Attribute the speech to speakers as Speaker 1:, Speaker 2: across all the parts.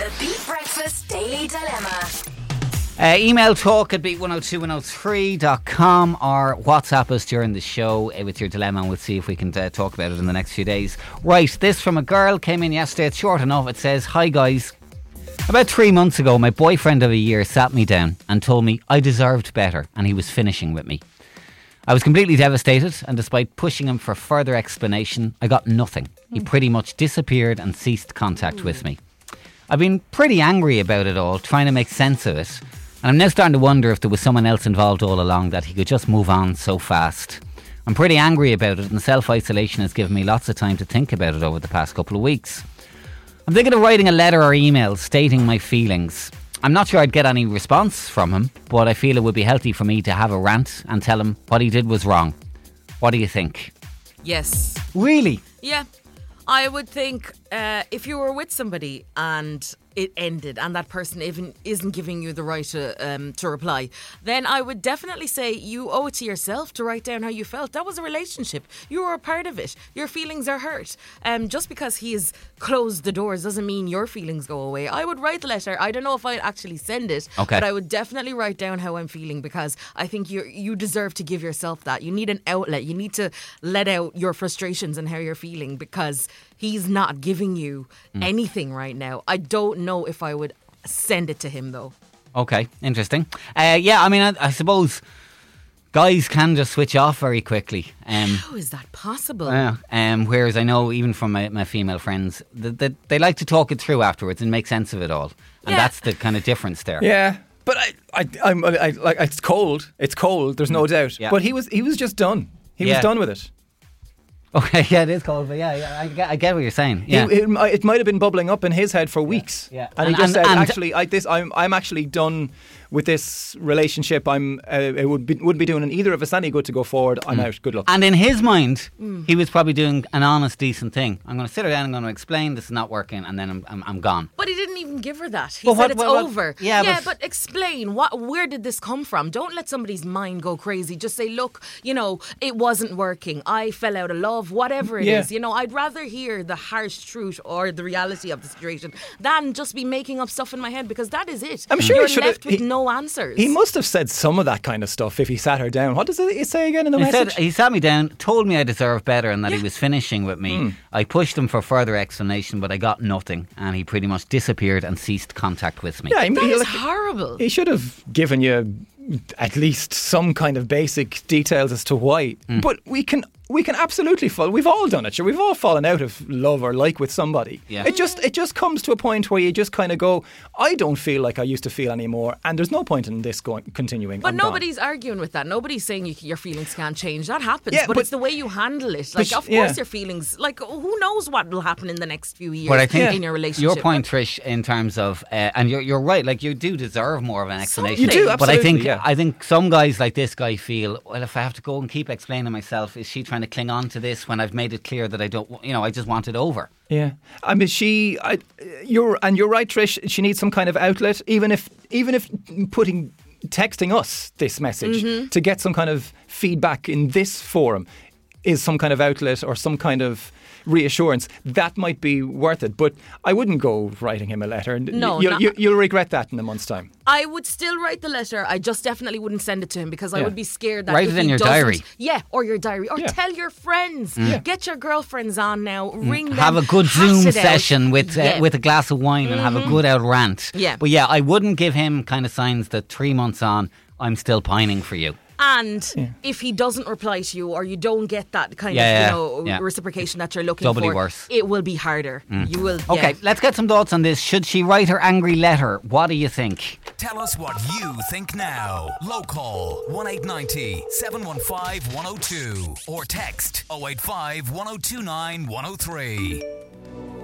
Speaker 1: The Beat Breakfast Daily Dilemma.
Speaker 2: Uh, email talk at beat102103.com or WhatsApp us during the show uh, with your dilemma and we'll see if we can uh, talk about it in the next few days. Right, this from a girl came in yesterday. It's short enough. It says, Hi guys. About three months ago, my boyfriend of a year sat me down and told me I deserved better and he was finishing with me. I was completely devastated, and despite pushing him for further explanation, I got nothing. He pretty much disappeared and ceased contact with me. I've been pretty angry about it all, trying to make sense of it. And I'm now starting to wonder if there was someone else involved all along that he could just move on so fast. I'm pretty angry about it, and self isolation has given me lots of time to think about it over the past couple of weeks. I'm thinking of writing a letter or email stating my feelings. I'm not sure I'd get any response from him, but I feel it would be healthy for me to have a rant and tell him what he did was wrong. What do you think?
Speaker 3: Yes.
Speaker 2: Really?
Speaker 3: Yeah. I would think uh, if you were with somebody and it ended and that person even isn't giving you the right to, um, to reply, then I would definitely say you owe it to yourself to write down how you felt. That was a relationship. You were a part of it. Your feelings are hurt. Um, just because he has closed the doors doesn't mean your feelings go away. I would write the letter. I don't know if I'd actually send it,
Speaker 2: Okay.
Speaker 3: but I would definitely write down how I'm feeling because I think you you deserve to give yourself that. You need an outlet. You need to let out your frustrations and how you're feeling because he's not giving you
Speaker 2: Mm.
Speaker 3: anything right now. I don't know if I would send it to him though.
Speaker 2: Okay, interesting. Uh, yeah, I mean, I, I suppose guys can just switch off very quickly. Um,
Speaker 3: How is that possible?
Speaker 2: yeah, um, whereas I know even from my, my female friends that, that they like to talk it through afterwards and make sense of it all, and
Speaker 3: Yeah.
Speaker 2: that's the kind of difference there.
Speaker 4: Yeah, but I, I, I'm, I, like it's cold. It's cold. There's no doubt.
Speaker 2: Yeah.
Speaker 4: But he was, he was just done. He
Speaker 2: Yeah.
Speaker 4: was done with it.
Speaker 2: Okay, yeah, it is cold, but yeah, yeah I, get, I get what you're saying. Yeah.
Speaker 4: it, mi- it might have been bubbling up in his head for weeks.
Speaker 2: yeah.
Speaker 4: And,
Speaker 2: And-
Speaker 4: he just
Speaker 2: and-
Speaker 4: said,
Speaker 2: and-
Speaker 4: "Actually, I, this, I'm, I'm actually done with this relationship. I'm, uh, it would be, wouldn't be doing either of us any good to go forward. I'm out. Good luck."
Speaker 2: And in his mind,
Speaker 3: Mm.
Speaker 2: he was probably doing an honest, decent thing. I'm going to sit her down. I'm going to explain this is not working, and then I'm, I'm, I'm gone.
Speaker 3: But he didn't even give her that. He
Speaker 2: Well,
Speaker 3: said
Speaker 2: what-
Speaker 3: it's
Speaker 2: what- what-
Speaker 3: over.
Speaker 2: yeah,
Speaker 3: yeah
Speaker 2: but-
Speaker 3: but, explain what. Where did this come from? Don't let somebody's mind go crazy. Just say, look, you know, it wasn't working. I fell out of love. Whatever it is,
Speaker 4: Yeah.
Speaker 3: you know, I'd rather hear the harsh truth or the reality of the situation than just be making up stuff in my head because that is it.
Speaker 4: I'm sure
Speaker 3: you're left with
Speaker 4: he-
Speaker 3: no answers.
Speaker 4: he must have said some of that kind of stuff if he sat her down. What does it say again in the
Speaker 2: He
Speaker 4: message?
Speaker 2: said he sat me down, told me I deserved better, and that he was finishing with me.
Speaker 4: Hmm.
Speaker 2: I pushed him for further explanation, but I got nothing, and he pretty much disappeared and ceased contact with me.
Speaker 4: yeah, he,
Speaker 3: that
Speaker 4: he-
Speaker 3: is
Speaker 4: like,
Speaker 3: horrible.
Speaker 4: he should have given you at least some kind of basic details as to why.
Speaker 2: Mm.
Speaker 4: But we can we can absolutely fall. We've all done it. Sure, we've all fallen out of love or like with somebody.
Speaker 2: Yeah.
Speaker 4: It just it just comes to a point where you just kind of go, I don't feel like I used to feel anymore, and there's no point in this going continuing.
Speaker 3: But
Speaker 4: I'm gone."
Speaker 3: nobody's arguing with that. Nobody's saying you, your feelings can't change. That happens.
Speaker 4: Yeah,
Speaker 3: but,
Speaker 4: but-
Speaker 3: it's the way you handle it. Like,
Speaker 4: sh-
Speaker 3: of course,
Speaker 4: yeah.
Speaker 3: your feelings. Like, who knows what will happen in the next few years
Speaker 2: But I think
Speaker 3: in your relationship?
Speaker 2: your point, Trish, in terms of, uh, and you're, you're right. Like you do deserve more of an explanation.
Speaker 4: You do,
Speaker 2: But I think
Speaker 4: yeah.
Speaker 2: I think some guys like this guy feel, well, if I have to go and keep explaining myself, is she trying to cling on to this when I've made it clear that I don't, you know, I just want it over.
Speaker 4: Yeah, I mean, she, I, you're, and you're right, Trish. She needs some kind of outlet, even if, even if putting, texting us this message
Speaker 3: Mm-hmm.
Speaker 4: to get some kind of feedback in this forum is some kind of outlet or some kind of reassurance. That might be worth it, but I wouldn't go writing him a letter.
Speaker 3: No,
Speaker 4: you,
Speaker 3: not-
Speaker 4: you, you'll regret that in a month's time.
Speaker 3: I would still write the letter. I just definitely wouldn't send it to him because I would be scared that
Speaker 2: Write
Speaker 3: if
Speaker 2: it in
Speaker 3: he
Speaker 2: your diary.
Speaker 3: Yeah, or your diary, or
Speaker 4: Yeah.
Speaker 3: tell your friends. Get your girlfriends on now. Ring them.
Speaker 2: Mm. have a good Zoom
Speaker 3: it out.
Speaker 2: session with uh,
Speaker 3: Yeah. Mm-hmm.
Speaker 2: with a glass of wine and have a good out rant.
Speaker 3: Yeah.
Speaker 2: but yeah, I wouldn't give him kind of signs that three months on, I'm still pining for you.
Speaker 3: And if he doesn't reply to you or you don't get that kind
Speaker 2: Yeah,
Speaker 3: of you know
Speaker 2: yeah.
Speaker 3: reciprocation that you're looking
Speaker 2: Doubly
Speaker 3: for,
Speaker 2: worse. Mm.
Speaker 3: it will be harder. You will.
Speaker 2: Okay, let's get some thoughts on this. Should she write her angry letter? What do you think?
Speaker 5: Tell us what you think now. Local 1890 715 102 or text 085 1029 103.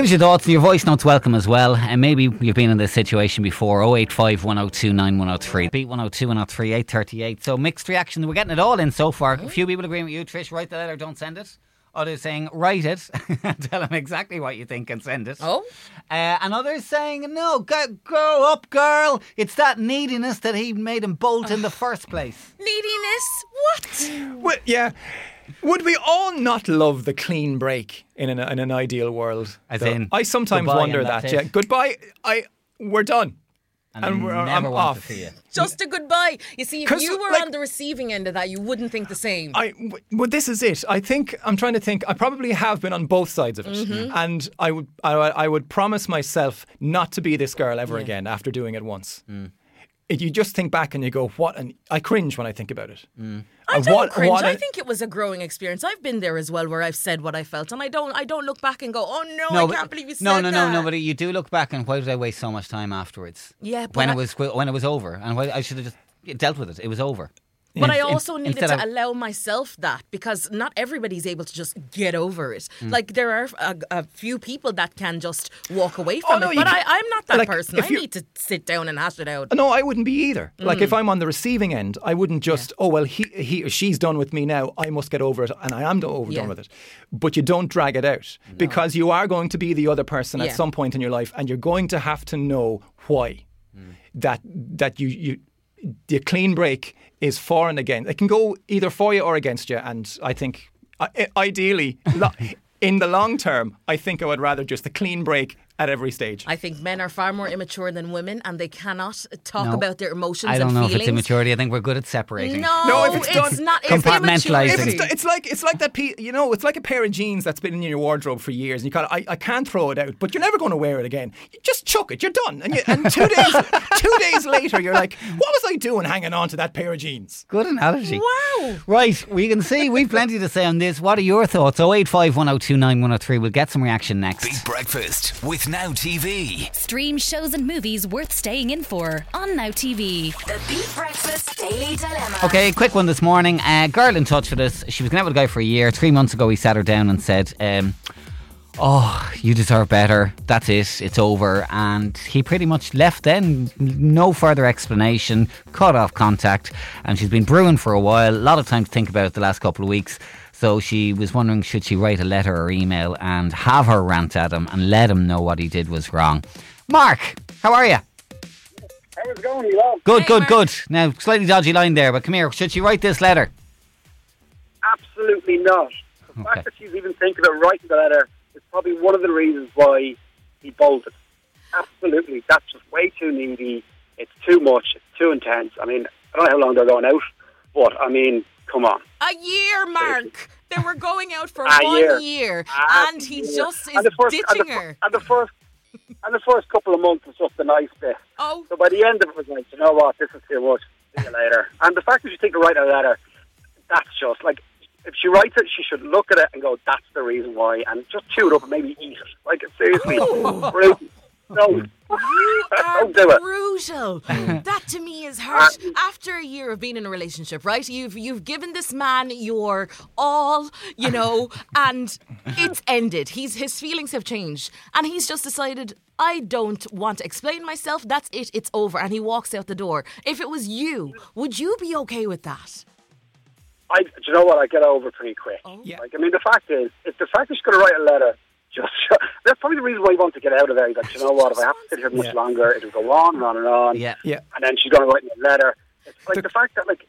Speaker 2: Give us your thoughts and your voice notes welcome as well. And maybe you've been in this situation before. 085 102 9103. Beat 102 103 838. So mixed reaction. We're getting it all in so far. A few people agreeing with you. Trish, write the letter, don't send it. Others saying, write it. And tell them exactly what you think and send it.
Speaker 3: Oh.
Speaker 2: Uh, and others saying, no, go, grow up, girl. It's that neediness that he made him bolt in the first place.
Speaker 3: Neediness? What?
Speaker 4: Well, yeah. Would we all not love the clean break in an, in an ideal world?
Speaker 2: As
Speaker 4: though?
Speaker 2: in,
Speaker 4: I sometimes
Speaker 2: goodbye
Speaker 4: wonder
Speaker 2: and
Speaker 4: that.
Speaker 2: that's
Speaker 4: Yeah,
Speaker 2: it.
Speaker 4: goodbye. I we're done.
Speaker 2: and,
Speaker 4: and
Speaker 2: they
Speaker 4: we're-
Speaker 2: never
Speaker 4: I'm
Speaker 2: want
Speaker 4: off.
Speaker 2: to see you.
Speaker 3: Just a goodbye. You see, if
Speaker 4: 'Cause,
Speaker 3: you were
Speaker 4: like-
Speaker 3: on the receiving end of that, you wouldn't think the same.
Speaker 4: I, w- well, this is it. I think I'm trying to think. I probably have been on both sides of it,
Speaker 3: Mm-hmm.
Speaker 4: and I would, I, I would promise myself not to be this girl ever again after doing it once. It, you just think back and you go, "What?" And I cringe when I think about it.
Speaker 2: Mm.
Speaker 3: I
Speaker 4: And
Speaker 3: don't
Speaker 4: what-
Speaker 3: cringe.
Speaker 4: what
Speaker 3: I
Speaker 4: a-
Speaker 3: think it was a growing experience. I've been there as well, where I've said what I felt, and I don't. I don't look back and go, "Oh no, I
Speaker 2: but-
Speaker 3: can't believe you said that.
Speaker 2: no, no,
Speaker 3: that."
Speaker 2: no, no. But you do look back and why did I waste so much time afterwards?
Speaker 3: Yeah, but
Speaker 2: when
Speaker 3: I-
Speaker 2: it was when it was over, and why I should have just dealt with it. It was over.
Speaker 3: But I also needed to
Speaker 2: of-
Speaker 3: allow myself that because not everybody's able to just get over it.
Speaker 4: Mm.
Speaker 3: Like there are a, a few people that can just walk away from
Speaker 4: Oh, no,
Speaker 3: it, but
Speaker 4: can-
Speaker 3: I, I'm not that
Speaker 4: like,
Speaker 3: person. I
Speaker 4: you-
Speaker 3: need to sit down and hash it out.
Speaker 4: No, I wouldn't be either. Like
Speaker 3: Mm.
Speaker 4: if I'm on the receiving end, I wouldn't just, oh well, he, he or she's done with me now. I must get over it, and I am do- over
Speaker 3: Yeah.
Speaker 4: done with it. But you don't drag it out because you are going to be the other person
Speaker 3: Yeah.
Speaker 4: at some point in your life, and you're going to have to know why that that you you the clean break is for and against. It can go either for you or against you, and I think ideally. In the long term, I think I would rather just a clean break at every stage.
Speaker 3: I think men are far more immature than women, and they cannot talk
Speaker 2: No.
Speaker 3: about their emotions
Speaker 2: I don't know
Speaker 3: feelings.
Speaker 2: if it's immaturity. I think we're good at separating.
Speaker 3: No,
Speaker 4: No, if it's
Speaker 3: it's,
Speaker 4: done-
Speaker 3: not.
Speaker 2: Compartmentalising.
Speaker 4: If it's, it's like it's like that. Pe- you know, it's like a pair of jeans that's been in your wardrobe for years, and you kind of I, I can't throw it out, but you're never going to wear it again. You just chuck it. You're done. And, you, and two days two days later, you're like, what was I doing hanging on to that pair of jeans?
Speaker 2: Good analogy.
Speaker 3: Wow.
Speaker 2: Right, we can see we've plenty to say on this. What are your thoughts? 085 102 9103. We'll get some reaction next.
Speaker 5: Beat Breakfast with Now TV.
Speaker 1: Stream shows and movies worth staying in for on Now TV.
Speaker 6: The Beat Breakfast Daily Dilemma.
Speaker 2: Okay, quick one this morning. Uh, girl in touch with us. She was going out with a guy for a year. Three months ago, he sat her down and said, um, Oh, you deserve better. That's it. It's over. And he pretty much left then. No further explanation. Cut off contact. And she's been brewing for a while. A lot of time to think about it the last couple of weeks. So she was wondering should she write a letter or email and have her rant at him and let him know what he did was wrong. Mark, how are you?
Speaker 7: How's it going, you know?
Speaker 2: Good,
Speaker 3: Hey,
Speaker 2: good,
Speaker 3: Mark.
Speaker 2: good. Now, slightly dodgy line there, but come here. Should she write this letter?
Speaker 7: Absolutely not. The
Speaker 2: Okay.
Speaker 7: fact that she's even thinking about writing the letter is probably one of the reasons why he bolted. Absolutely. That's just way too needy. It's too much. It's too intense. I mean, I don't know how long they're going out, but I mean, come on.
Speaker 3: A year, Mark. They were going out for
Speaker 7: A
Speaker 3: one
Speaker 7: year.
Speaker 3: year, and he
Speaker 7: yeah.
Speaker 3: just is
Speaker 7: first-
Speaker 3: ditching
Speaker 7: and the,
Speaker 3: her.
Speaker 7: And the first, and the first couple of months was just a nice bit.
Speaker 3: Oh,
Speaker 7: So by the end of it, it was like, you know what, this is too much. See you later. And the fact that you think to write a letter, that's just like, if she writes it, she should look at it and go, that's the reason why, and just chew it up and maybe eat it. Like, seriously. No. Don't do it.
Speaker 3: Brutal. Hmm. that to me is hurt. After a year of being in a relationship, right? You've you've given this man your all, you know, and it's ended. He's his feelings have changed, and he's just decided. I don't want to explain myself. That's it. It's over. And he walks out the door. If it was you, would you be okay with that?
Speaker 7: I, do you know what? I get over pretty quick. Oh.
Speaker 4: Yeah.
Speaker 7: Like, I mean, the fact is, if the fact that she's going to write a letter, just that's probably the reason why he wants to get out of there. He's like, you know what? If I have to sit here much
Speaker 4: Yeah.
Speaker 7: longer, it'll go on and on and on.
Speaker 2: Yeah.
Speaker 4: Yeah.
Speaker 7: And then she's going to write me a letter. It's like the, fact that like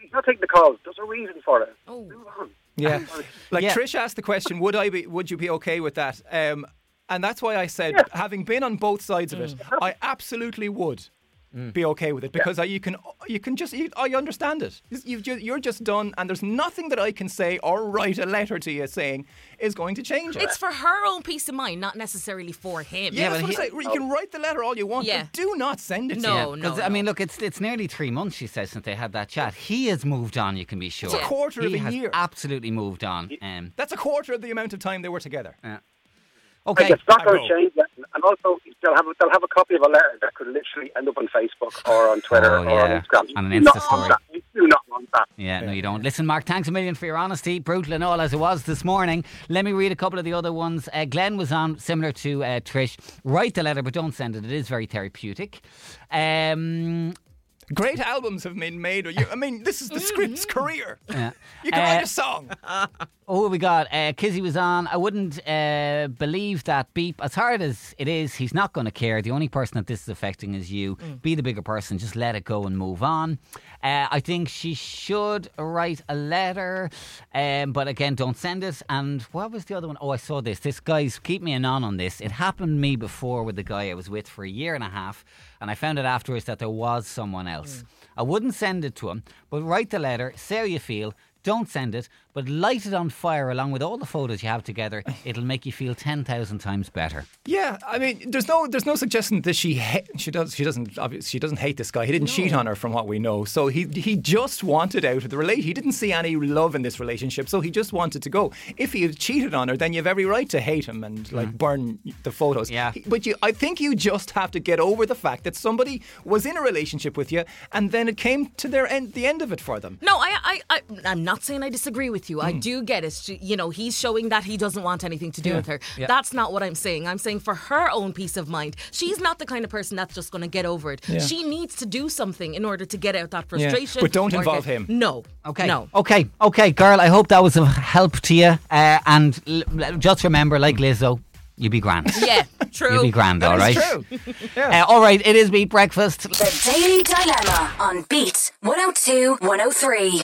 Speaker 7: he's not taking the calls. There's a reason for it.
Speaker 3: Oh.
Speaker 7: Move on.
Speaker 4: Yeah. Like
Speaker 2: Yeah.
Speaker 4: Trish asked the question, would I be would you be okay with that? Um, and that's why I said,
Speaker 7: Yeah.
Speaker 4: having been on both sides of it, I absolutely would Mm. be okay with it because I, you can uh, you can just you, uh, I understand it. You've ju- you're just done, and there's nothing that I can say or write a letter to you saying is going to change it.
Speaker 3: It's for her own peace of mind, not necessarily for him.
Speaker 4: yeah,
Speaker 2: Yeah, but
Speaker 4: what I
Speaker 2: he-
Speaker 4: say. You can write the letter all you want,
Speaker 3: Yeah.
Speaker 4: but do not send it
Speaker 3: No,
Speaker 4: to
Speaker 2: Yeah,
Speaker 4: you.
Speaker 3: no,
Speaker 2: 'cause, I mean, look, it's it's nearly three months. She says since they had that chat. He has moved on. You can be sure.
Speaker 4: a quarter
Speaker 2: he
Speaker 4: of a
Speaker 2: has
Speaker 4: year.
Speaker 2: Absolutely moved on. Um,
Speaker 4: That's a quarter of the amount of time they were together.
Speaker 2: okay.
Speaker 7: Like, it's not
Speaker 4: I
Speaker 7: going
Speaker 4: know.
Speaker 7: to change that. And also, they'll have, a, they'll have a copy of a letter that could literally end up on Facebook or on Twitter
Speaker 2: Oh,
Speaker 7: or
Speaker 2: yeah.
Speaker 7: on Instagram.
Speaker 2: On an Insta story.
Speaker 7: You do not want that.
Speaker 2: Yeah, no, you don't. Listen, Mark, thanks a million for your honesty, brutal and all as it was this morning. Let me read a couple of the other ones. Uh, Glenn was on, similar to uh, Trish. Write the letter, but don't send it. It is very therapeutic. Um,
Speaker 4: Great albums have been made. You, I mean, this is the script's career.
Speaker 2: Yeah.
Speaker 4: You can
Speaker 2: Uh,
Speaker 4: write a song.
Speaker 2: Oh, we got uh, Kizzy was on. I wouldn't uh, believe that beep. As hard as it is, he's not going to care. The only person that this is affecting is you. Be the bigger person. Just let it go and move on. Uh, I think she should write a letter, um, but again, don't send it. And what was the other one? Oh, I saw this. This guy's keep me an on on this. It happened to me before with the guy I was with for a year and a half, and I found out afterwards that there was someone else. Mm. I wouldn't send it to him, but write the letter, say how you feel. Don't send it, but light it on fire along with all the photos you have together. It'll make you feel ten thousand times better.
Speaker 4: Yeah, I mean, there's no there's no suggestion that she ha- she does she doesn't obviously she doesn't hate this guy. He didn't cheat on her, from what we know. So he he just wanted out of the relate. He didn't see any love in this relationship, so he just wanted to go. If he had cheated on her, then you have every right to hate him and like mm. burn the photos.
Speaker 2: Yeah.
Speaker 4: But you, I think you just have to get over the fact that somebody was in a relationship with you, and then it came to their end, the end of it for them.
Speaker 3: No, I, I, I, I'm not saying I disagree with you. I do get it. She, you know, he's showing that he doesn't want anything to do
Speaker 4: Yeah.
Speaker 3: with her.
Speaker 2: Yeah.
Speaker 3: That's not what I'm saying. I'm saying for her own peace of mind, she's not the kind of person that's just going to get over it.
Speaker 4: Yeah.
Speaker 3: She needs to do something in order to get out that frustration.
Speaker 4: But don't involve
Speaker 3: get-
Speaker 4: him.
Speaker 3: No.
Speaker 2: Okay.
Speaker 3: No.
Speaker 2: Okay. Okay, girl. I hope that was of help to you. Uh, and l- just remember, like Lizzo, you'd be grand.
Speaker 3: Yeah. True.
Speaker 2: you'd be grand, all right.
Speaker 4: True.
Speaker 2: Uh, all right. It is Beat Breakfast.
Speaker 6: The Daily Dilemma on Beat 102 103.